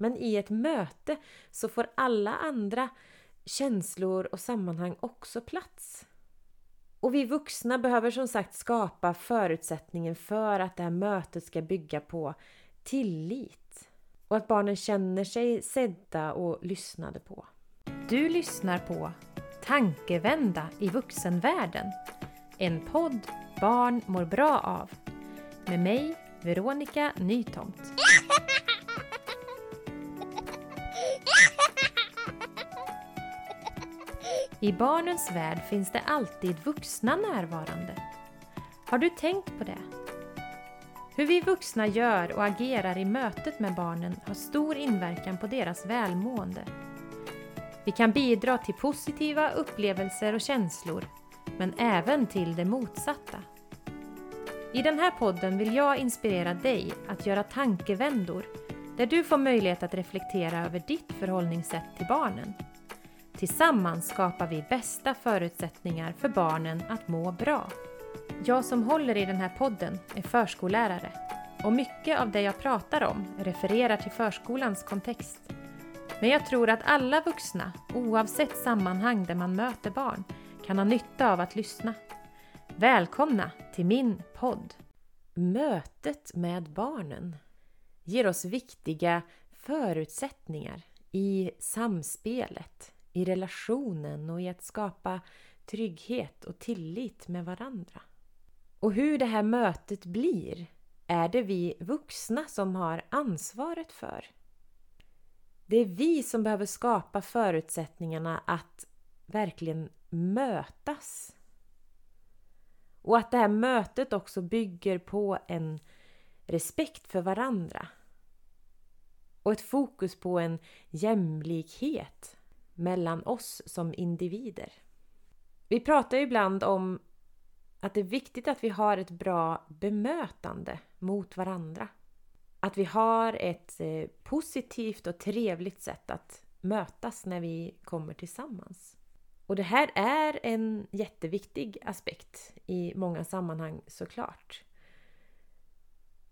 Men i ett möte så får alla andra känslor och sammanhang också plats. Och vi vuxna behöver som sagt skapa förutsättningen för att det här mötet ska bygga på tillit. Och att barnen känner sig sedda och lyssnade på. Du lyssnar på Tankevända i vuxenvärlden. En podd barn mår bra av. Med mig, Veronica Nytomt. I barnens värld finns det alltid vuxna närvarande. Har du tänkt på det? Hur vi vuxna gör och agerar i mötet med barnen har stor inverkan på deras välmående. Vi kan bidra till positiva upplevelser och känslor, men även till det motsatta. I den här podden vill jag inspirera dig att göra tankevändor där du får möjlighet att reflektera över ditt förhållningssätt till barnen. Tillsammans skapar vi bästa förutsättningar för barnen att må bra. Jag som håller i den här podden är förskollärare och mycket av det jag pratar om refererar till förskolans kontext. Men jag tror att alla vuxna, oavsett sammanhang där man möter barn, kan ha nytta av att lyssna. Välkomna till min podd! Mötet med barnen ger oss viktiga förutsättningar i samspelet, i relationen och i att skapa trygghet och tillit med varandra. Och hur det här mötet blir är det vi vuxna som har ansvaret för. Det är vi som behöver skapa förutsättningarna att verkligen mötas. Och att det här mötet också bygger på en respekt för varandra. Och ett fokus på en jämlikhet mellan oss som individer. Vi pratar ju ibland om att det är viktigt att vi har ett bra bemötande mot varandra. Att vi har ett eh, positivt och trevligt sätt att mötas när vi kommer tillsammans. Och det här är en jätteviktig aspekt i många sammanhang såklart.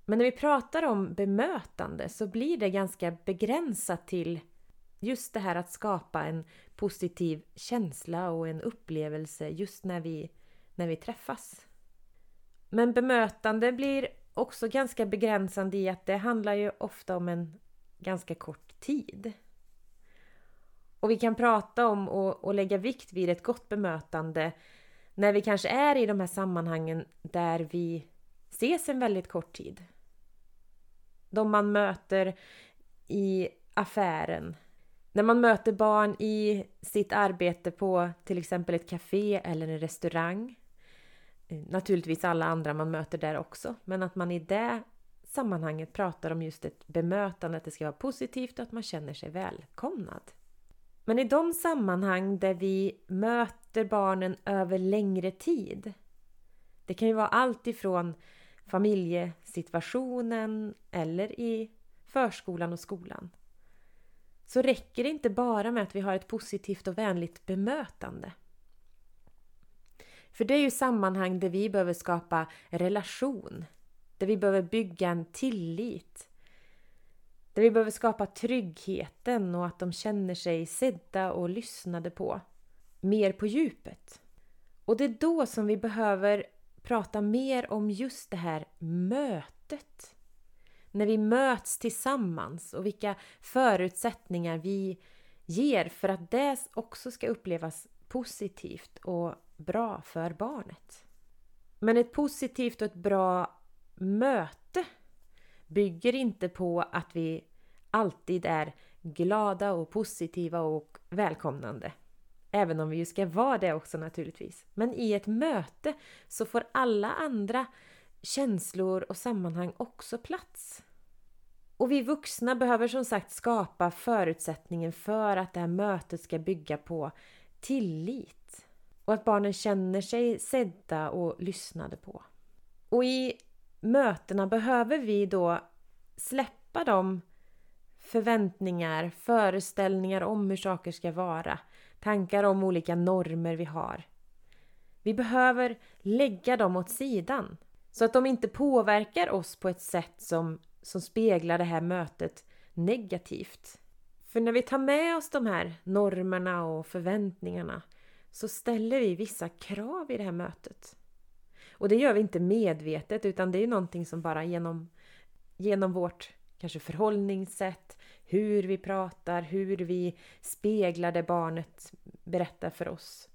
Men när vi pratar om bemötande så blir det ganska begränsat till just det här att skapa en positiv känsla och en upplevelse just när vi, när vi träffas. Men bemötande blir också ganska begränsande i att det handlar ju ofta om en ganska kort tid. Och vi kan prata om och, och lägga vikt vid ett gott bemötande när vi kanske är i de här sammanhangen där vi ses en väldigt kort tid. De man möter i affären. När man möter barn i sitt arbete på till exempel ett café eller en restaurang. Eh, naturligtvis alla andra man möter där också, men att man i det sammanhanget pratar om just ett bemötande, att det ska vara positivt och att man känner sig välkomnad. Men i de sammanhang där vi möter barnen över längre tid. Det kan ju vara allt ifrån familjesituationen eller i förskolan och skolan. Så räcker det inte bara med att vi har ett positivt och vänligt bemötande. För det är ju sammanhang där vi behöver skapa relation. Där vi behöver bygga en tillit där vi behöver skapa tryggheten och att de känner sig sedda och lyssnade på. Mer på djupet. Och det är då som vi behöver prata mer om just det här mötet. När vi möts tillsammans och vilka förutsättningar vi ger för att det också ska upplevas positivt och bra för barnet. Men ett positivt och ett bra möte bygger inte på att vi alltid är glada och positiva och välkomnande. Även om vi ju ska vara det också naturligtvis. Men i ett möte så får alla andra känslor och sammanhang också plats. Och vi vuxna behöver som sagt skapa förutsättningen för att det här mötet ska bygga på tillit. Och att barnen känner sig sedda och lyssnade på. Och i mötena behöver vi då släppa de förväntningar, föreställningar om hur saker ska vara, tankar om olika normer vi har. Vi behöver lägga dem åt sidan så att de inte påverkar oss på ett sätt som, som speglar det här mötet negativt. För när vi tar med oss de här normerna och förväntningarna så ställer vi vissa krav i det här mötet. Och det gör vi inte medvetet utan det är någonting som bara genom, genom vårt kanske förhållningssätt, hur vi pratar, hur vi speglar det barnet berättar för oss.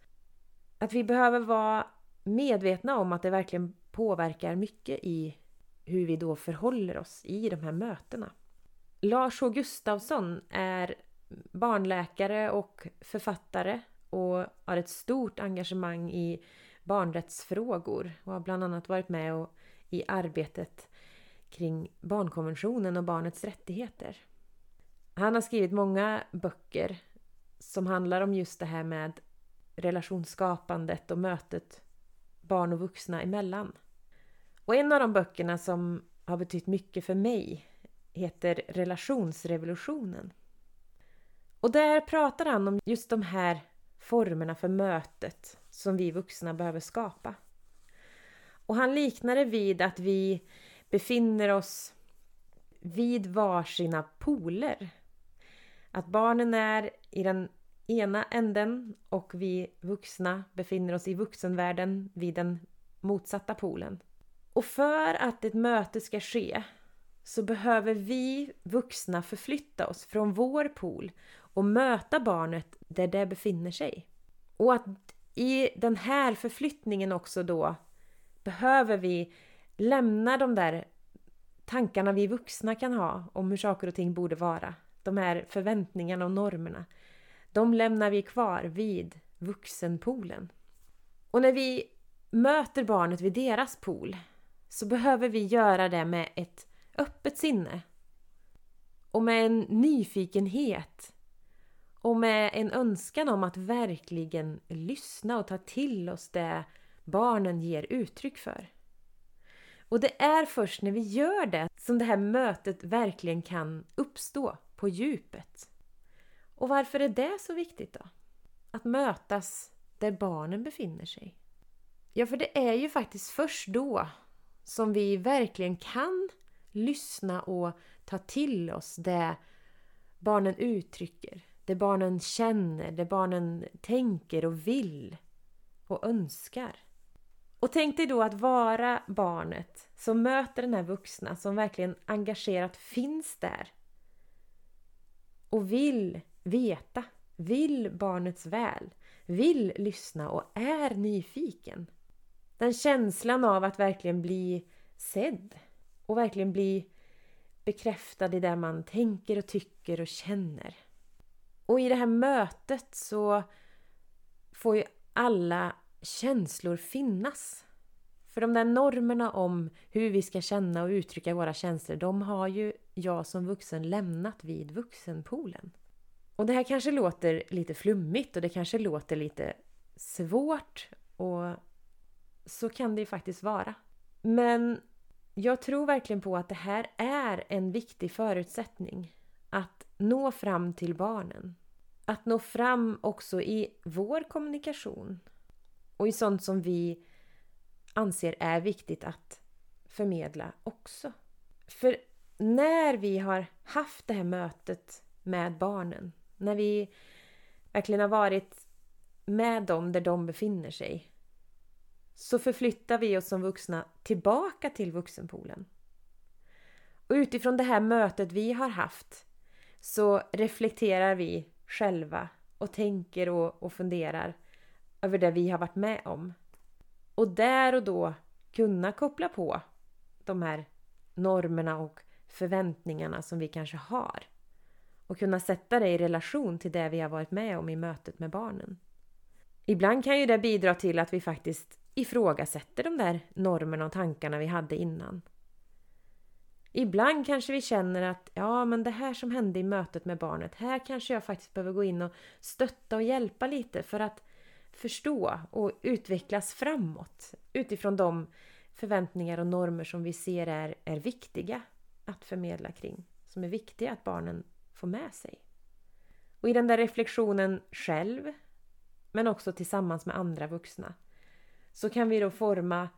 Att vi behöver vara medvetna om att det verkligen påverkar mycket i hur vi då förhåller oss i de här mötena. Lars H Gustafsson är barnläkare och författare och har ett stort engagemang i barnrättsfrågor och har bland annat varit med och, i arbetet kring barnkonventionen och barnets rättigheter. Han har skrivit många böcker som handlar om just det här med relationsskapandet och mötet barn och vuxna emellan. Och en av de böckerna som har betytt mycket för mig heter Relationsrevolutionen. Och där pratar han om just de här formerna för mötet som vi vuxna behöver skapa. Och han liknar det vid att vi befinner oss vid varsina poler. Att barnen är i den ena änden och vi vuxna befinner oss i vuxenvärlden vid den motsatta polen. Och för att ett möte ska ske så behöver vi vuxna förflytta oss från vår pool och möta barnet där det befinner sig. Och att i den här förflyttningen också då behöver vi lämna de där tankarna vi vuxna kan ha om hur saker och ting borde vara. De här förväntningarna och normerna. De lämnar vi kvar vid vuxenpoolen. Och när vi möter barnet vid deras pool så behöver vi göra det med ett öppet sinne. Och med en nyfikenhet. Och med en önskan om att verkligen lyssna och ta till oss det barnen ger uttryck för. Och det är först när vi gör det som det här mötet verkligen kan uppstå på djupet. Och varför är det så viktigt då? Att mötas där barnen befinner sig. Ja, för det är ju faktiskt först då som vi verkligen kan lyssna och ta till oss det barnen uttrycker, det barnen känner, det barnen tänker och vill och önskar. Och tänk dig då att vara barnet som möter den här vuxna som verkligen engagerat finns där och vill veta, vill barnets väl, vill lyssna och är nyfiken. Den känslan av att verkligen bli sedd och verkligen bli bekräftad i det man tänker och tycker och känner. Och i det här mötet så får ju alla känslor finnas. För de där normerna om hur vi ska känna och uttrycka våra känslor, de har ju jag som vuxen lämnat vid vuxenpoolen. Och det här kanske låter lite flummigt och det kanske låter lite svårt och så kan det ju faktiskt vara. Men jag tror verkligen på att det här är en viktig förutsättning. Att nå fram till barnen. Att nå fram också i vår kommunikation. Och i sånt som vi anser är viktigt att förmedla också. För när vi har haft det här mötet med barnen, när vi verkligen har varit med dem där de befinner sig, så förflyttar vi oss som vuxna tillbaka till vuxenpoolen. Och utifrån det här mötet vi har haft så reflekterar vi själva och tänker och, och funderar över det vi har varit med om. Och där och då kunna koppla på de här normerna och förväntningarna som vi kanske har. Och kunna sätta det i relation till det vi har varit med om i mötet med barnen. Ibland kan ju det bidra till att vi faktiskt ifrågasätter de där normerna och tankarna vi hade innan. Ibland kanske vi känner att ja, men det här som hände i mötet med barnet, här kanske jag faktiskt behöver gå in och stötta och hjälpa lite för att förstå och utvecklas framåt utifrån de förväntningar och normer som vi ser är, är viktiga att förmedla kring. Som är viktiga att barnen få med sig. Och i den där reflektionen själv, men också tillsammans med andra vuxna, så kan vi då forma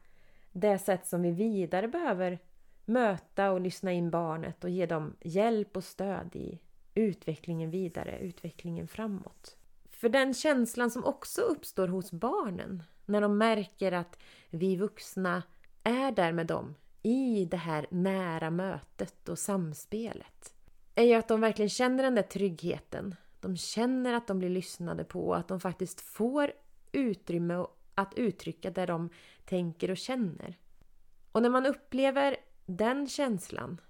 det sätt som vi vidare behöver möta och lyssna in barnet och ge dem hjälp och stöd i utvecklingen vidare, utvecklingen framåt. För den känslan som också uppstår hos barnen när de märker att vi vuxna är där med dem i det här nära mötet och samspelet är ju att de verkligen känner den där tryggheten. De känner att de blir lyssnade på och att de faktiskt får utrymme att uttrycka det de tänker och känner. Och när man upplever den känslan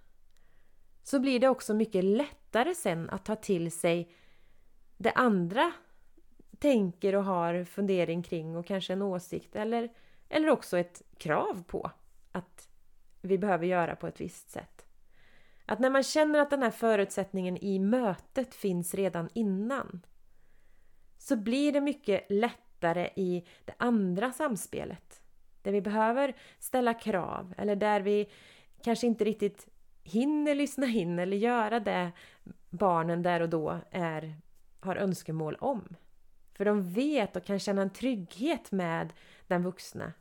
så blir det också mycket lättare sen att ta till sig det andra tänker och har fundering kring och kanske en åsikt eller, eller också ett krav på att vi behöver göra på ett visst sätt. Att när man känner att den här förutsättningen i mötet finns redan innan så blir det mycket lättare i det andra samspelet. Där vi behöver ställa krav eller där vi kanske inte riktigt hinner lyssna in eller göra det barnen där och då är, har önskemål om. För de vet och kan känna en trygghet med den vuxna.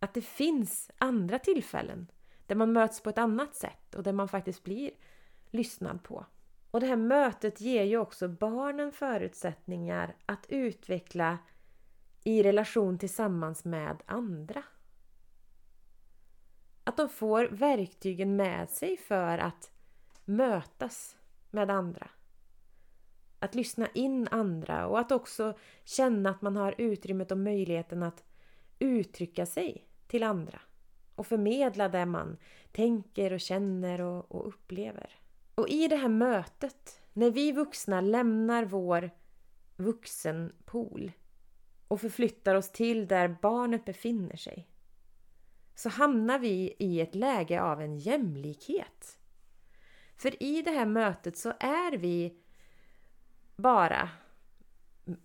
Att det finns andra tillfällen där man möts på ett annat sätt och där man faktiskt blir lyssnad på. Och det här mötet ger ju också barnen förutsättningar att utveckla i relation tillsammans med andra. Att de får verktygen med sig för att mötas med andra. Att lyssna in andra och att också känna att man har utrymmet och möjligheten att uttrycka sig till andra och förmedla det man tänker och känner och, och upplever. Och i det här mötet, när vi vuxna lämnar vår vuxenpool och förflyttar oss till där barnet befinner sig så hamnar vi i ett läge av en jämlikhet. För i det här mötet så är vi bara,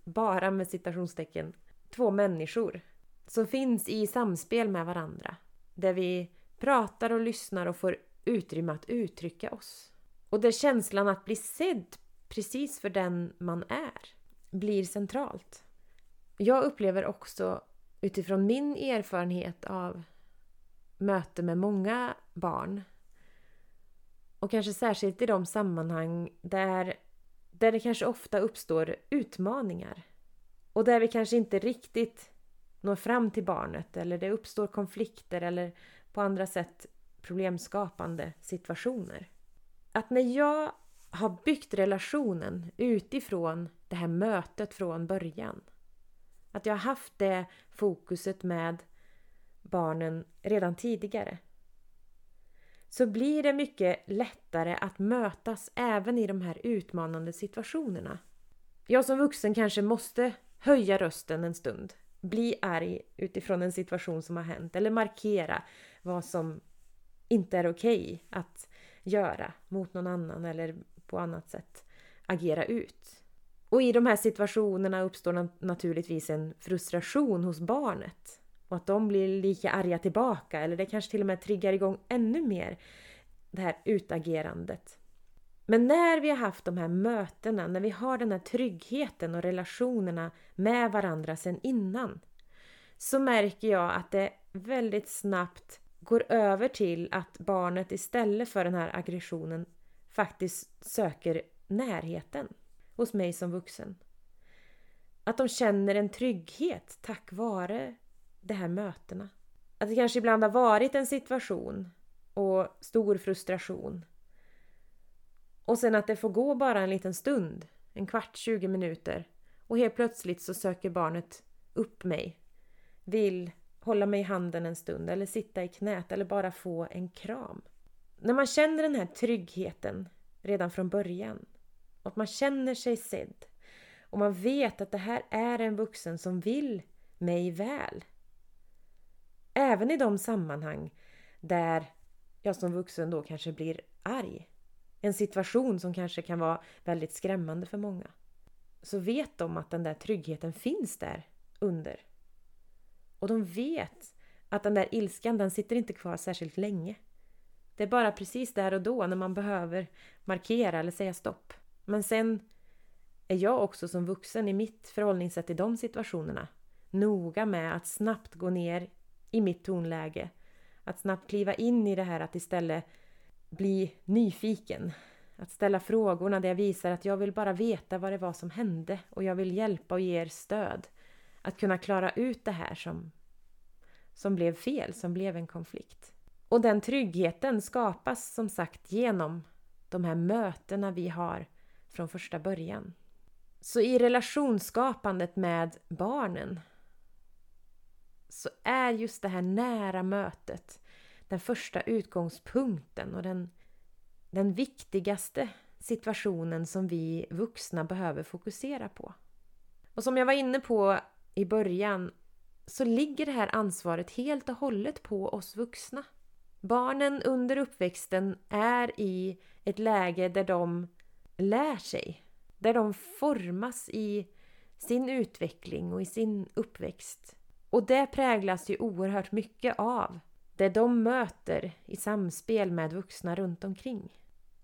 bara med citationstecken, två människor som finns i samspel med varandra. Där vi pratar och lyssnar och får utrymme att uttrycka oss. Och där känslan att bli sedd precis för den man är blir centralt. Jag upplever också utifrån min erfarenhet av möte med många barn och kanske särskilt i de sammanhang där, där det kanske ofta uppstår utmaningar och där vi kanske inte riktigt når fram till barnet eller det uppstår konflikter eller på andra sätt problemskapande situationer. Att när jag har byggt relationen utifrån det här mötet från början. Att jag har haft det fokuset med barnen redan tidigare. Så blir det mycket lättare att mötas även i de här utmanande situationerna. Jag som vuxen kanske måste höja rösten en stund bli arg utifrån en situation som har hänt eller markera vad som inte är okej okay att göra mot någon annan eller på annat sätt agera ut. Och i de här situationerna uppstår naturligtvis en frustration hos barnet och att de blir lika arga tillbaka eller det kanske till och med triggar igång ännu mer det här utagerandet. Men när vi har haft de här mötena, när vi har den här tryggheten och relationerna med varandra sedan innan så märker jag att det väldigt snabbt går över till att barnet istället för den här aggressionen faktiskt söker närheten hos mig som vuxen. Att de känner en trygghet tack vare de här mötena. Att det kanske ibland har varit en situation och stor frustration och sen att det får gå bara en liten stund, en kvart, 20 minuter. Och helt plötsligt så söker barnet upp mig. Vill hålla mig i handen en stund eller sitta i knät eller bara få en kram. När man känner den här tryggheten redan från början och att man känner sig sedd och man vet att det här är en vuxen som vill mig väl. Även i de sammanhang där jag som vuxen då kanske blir arg en situation som kanske kan vara väldigt skrämmande för många. Så vet de att den där tryggheten finns där under. Och de vet att den där ilskan, den sitter inte kvar särskilt länge. Det är bara precis där och då när man behöver markera eller säga stopp. Men sen är jag också som vuxen i mitt förhållningssätt i de situationerna noga med att snabbt gå ner i mitt tonläge. Att snabbt kliva in i det här att istället bli nyfiken. Att ställa frågorna där jag visar att jag vill bara veta vad det var som hände och jag vill hjälpa och ge er stöd. Att kunna klara ut det här som, som blev fel, som blev en konflikt. Och den tryggheten skapas som sagt genom de här mötena vi har från första början. Så i relationsskapandet med barnen så är just det här nära mötet den första utgångspunkten och den, den viktigaste situationen som vi vuxna behöver fokusera på. Och som jag var inne på i början så ligger det här ansvaret helt och hållet på oss vuxna. Barnen under uppväxten är i ett läge där de lär sig, där de formas i sin utveckling och i sin uppväxt. Och det präglas ju oerhört mycket av det de möter i samspel med vuxna runt omkring.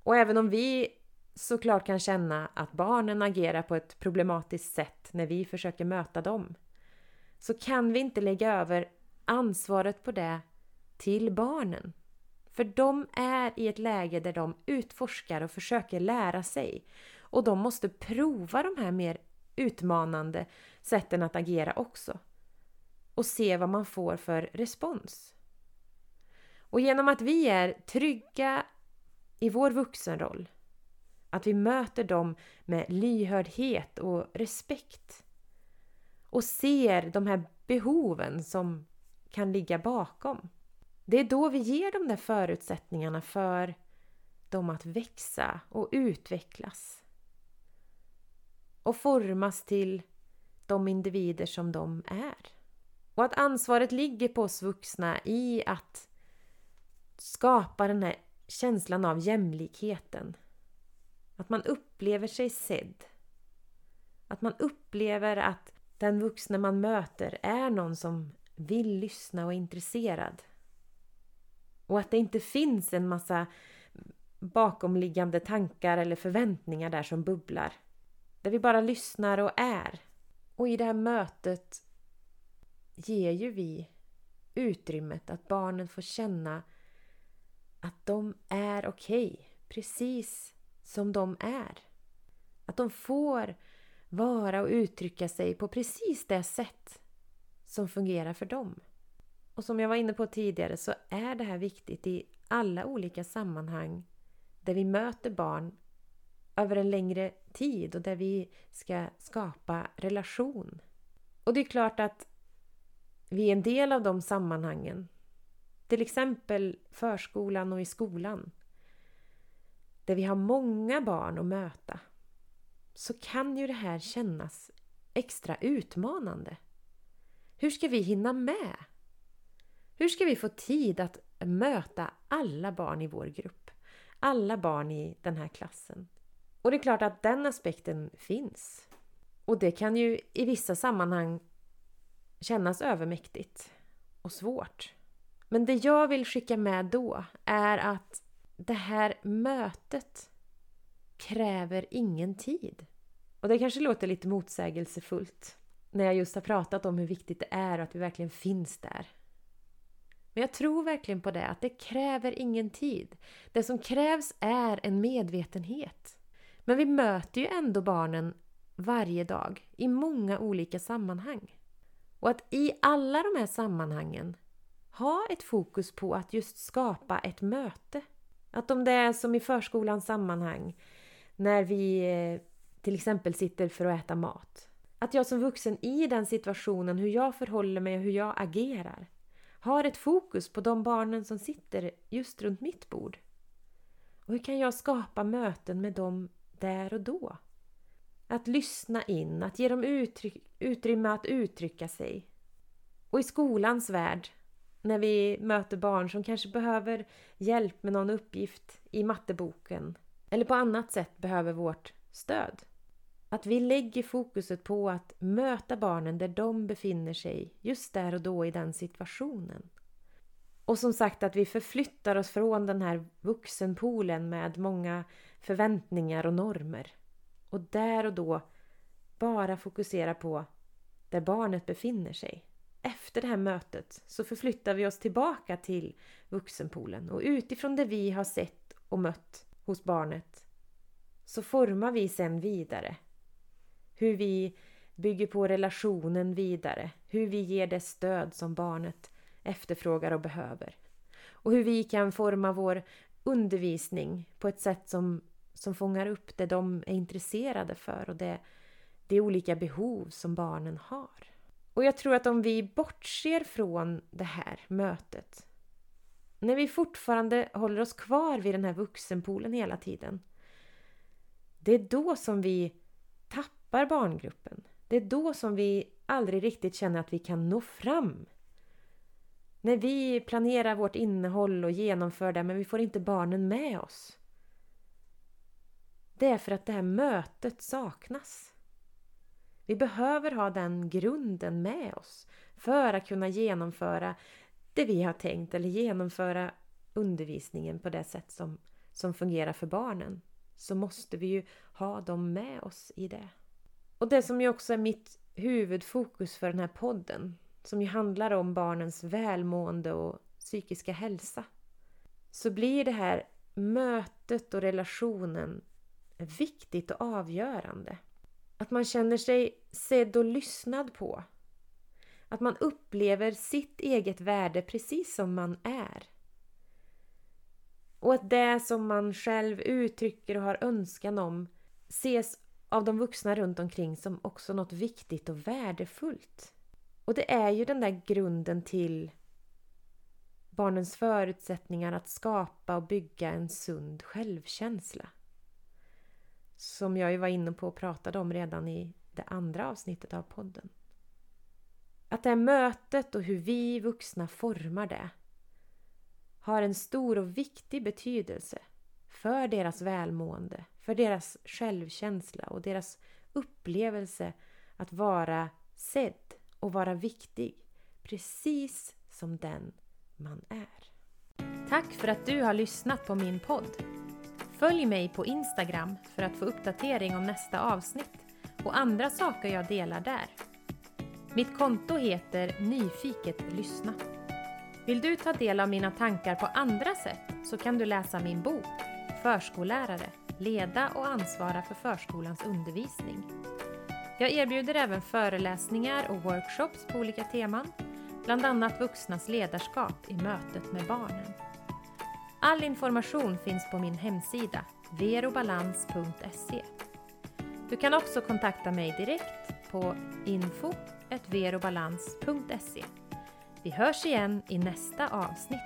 Och även om vi såklart kan känna att barnen agerar på ett problematiskt sätt när vi försöker möta dem så kan vi inte lägga över ansvaret på det till barnen. För de är i ett läge där de utforskar och försöker lära sig. Och de måste prova de här mer utmanande sätten att agera också. Och se vad man får för respons. Och genom att vi är trygga i vår vuxenroll, att vi möter dem med lyhördhet och respekt och ser de här behoven som kan ligga bakom. Det är då vi ger de där förutsättningarna för dem att växa och utvecklas. Och formas till de individer som de är. Och att ansvaret ligger på oss vuxna i att skapa den här känslan av jämlikheten. Att man upplever sig sedd. Att man upplever att den vuxna man möter är någon som vill lyssna och är intresserad. Och att det inte finns en massa bakomliggande tankar eller förväntningar där som bubblar. Där vi bara lyssnar och är. Och i det här mötet ger ju vi utrymmet att barnen får känna att de är okej, okay, precis som de är. Att de får vara och uttrycka sig på precis det sätt som fungerar för dem. Och som jag var inne på tidigare så är det här viktigt i alla olika sammanhang där vi möter barn över en längre tid och där vi ska skapa relation. Och det är klart att vi är en del av de sammanhangen. Till exempel förskolan och i skolan. Där vi har många barn att möta. Så kan ju det här kännas extra utmanande. Hur ska vi hinna med? Hur ska vi få tid att möta alla barn i vår grupp? Alla barn i den här klassen? Och det är klart att den aspekten finns. Och det kan ju i vissa sammanhang kännas övermäktigt och svårt. Men det jag vill skicka med då är att det här mötet kräver ingen tid. Och det kanske låter lite motsägelsefullt när jag just har pratat om hur viktigt det är att vi verkligen finns där. Men jag tror verkligen på det, att det kräver ingen tid. Det som krävs är en medvetenhet. Men vi möter ju ändå barnen varje dag i många olika sammanhang. Och att i alla de här sammanhangen ha ett fokus på att just skapa ett möte. Att om det är som i förskolans sammanhang, när vi eh, till exempel sitter för att äta mat. Att jag som vuxen i den situationen, hur jag förhåller mig och hur jag agerar, har ett fokus på de barnen som sitter just runt mitt bord. Och hur kan jag skapa möten med dem där och då? Att lyssna in, att ge dem uttryck, utrymme att uttrycka sig. Och i skolans värld, när vi möter barn som kanske behöver hjälp med någon uppgift i matteboken eller på annat sätt behöver vårt stöd. Att vi lägger fokuset på att möta barnen där de befinner sig just där och då i den situationen. Och som sagt att vi förflyttar oss från den här vuxenpoolen med många förväntningar och normer. Och där och då bara fokusera på där barnet befinner sig efter det här mötet så förflyttar vi oss tillbaka till vuxenpoolen och utifrån det vi har sett och mött hos barnet så formar vi sen vidare. Hur vi bygger på relationen vidare, hur vi ger det stöd som barnet efterfrågar och behöver. Och hur vi kan forma vår undervisning på ett sätt som, som fångar upp det de är intresserade för och det, det olika behov som barnen har. Och jag tror att om vi bortser från det här mötet, när vi fortfarande håller oss kvar vid den här vuxenpoolen hela tiden, det är då som vi tappar barngruppen. Det är då som vi aldrig riktigt känner att vi kan nå fram. När vi planerar vårt innehåll och genomför det, men vi får inte barnen med oss. Det är för att det här mötet saknas. Vi behöver ha den grunden med oss för att kunna genomföra det vi har tänkt eller genomföra undervisningen på det sätt som, som fungerar för barnen. Så måste vi ju ha dem med oss i det. Och det som ju också är mitt huvudfokus för den här podden, som ju handlar om barnens välmående och psykiska hälsa, så blir det här mötet och relationen viktigt och avgörande. Att man känner sig sedd och lyssnad på. Att man upplever sitt eget värde precis som man är. Och att det som man själv uttrycker och har önskan om ses av de vuxna runt omkring som också något viktigt och värdefullt. Och det är ju den där grunden till barnens förutsättningar att skapa och bygga en sund självkänsla. Som jag ju var inne på och pratade om redan i det andra avsnittet av podden. Att det här mötet och hur vi vuxna formar det har en stor och viktig betydelse för deras välmående, för deras självkänsla och deras upplevelse att vara sedd och vara viktig, precis som den man är. Tack för att du har lyssnat på min podd. Följ mig på Instagram för att få uppdatering om nästa avsnitt och andra saker jag delar där. Mitt konto heter Nyfiket lyssna. Vill du ta del av mina tankar på andra sätt så kan du läsa min bok Förskollärare, leda och ansvara för förskolans undervisning. Jag erbjuder även föreläsningar och workshops på olika teman, bland annat vuxnas ledarskap i mötet med barnen. All information finns på min hemsida verobalans.se. Du kan också kontakta mig direkt på info.verobalans.se. Vi hörs igen i nästa avsnitt.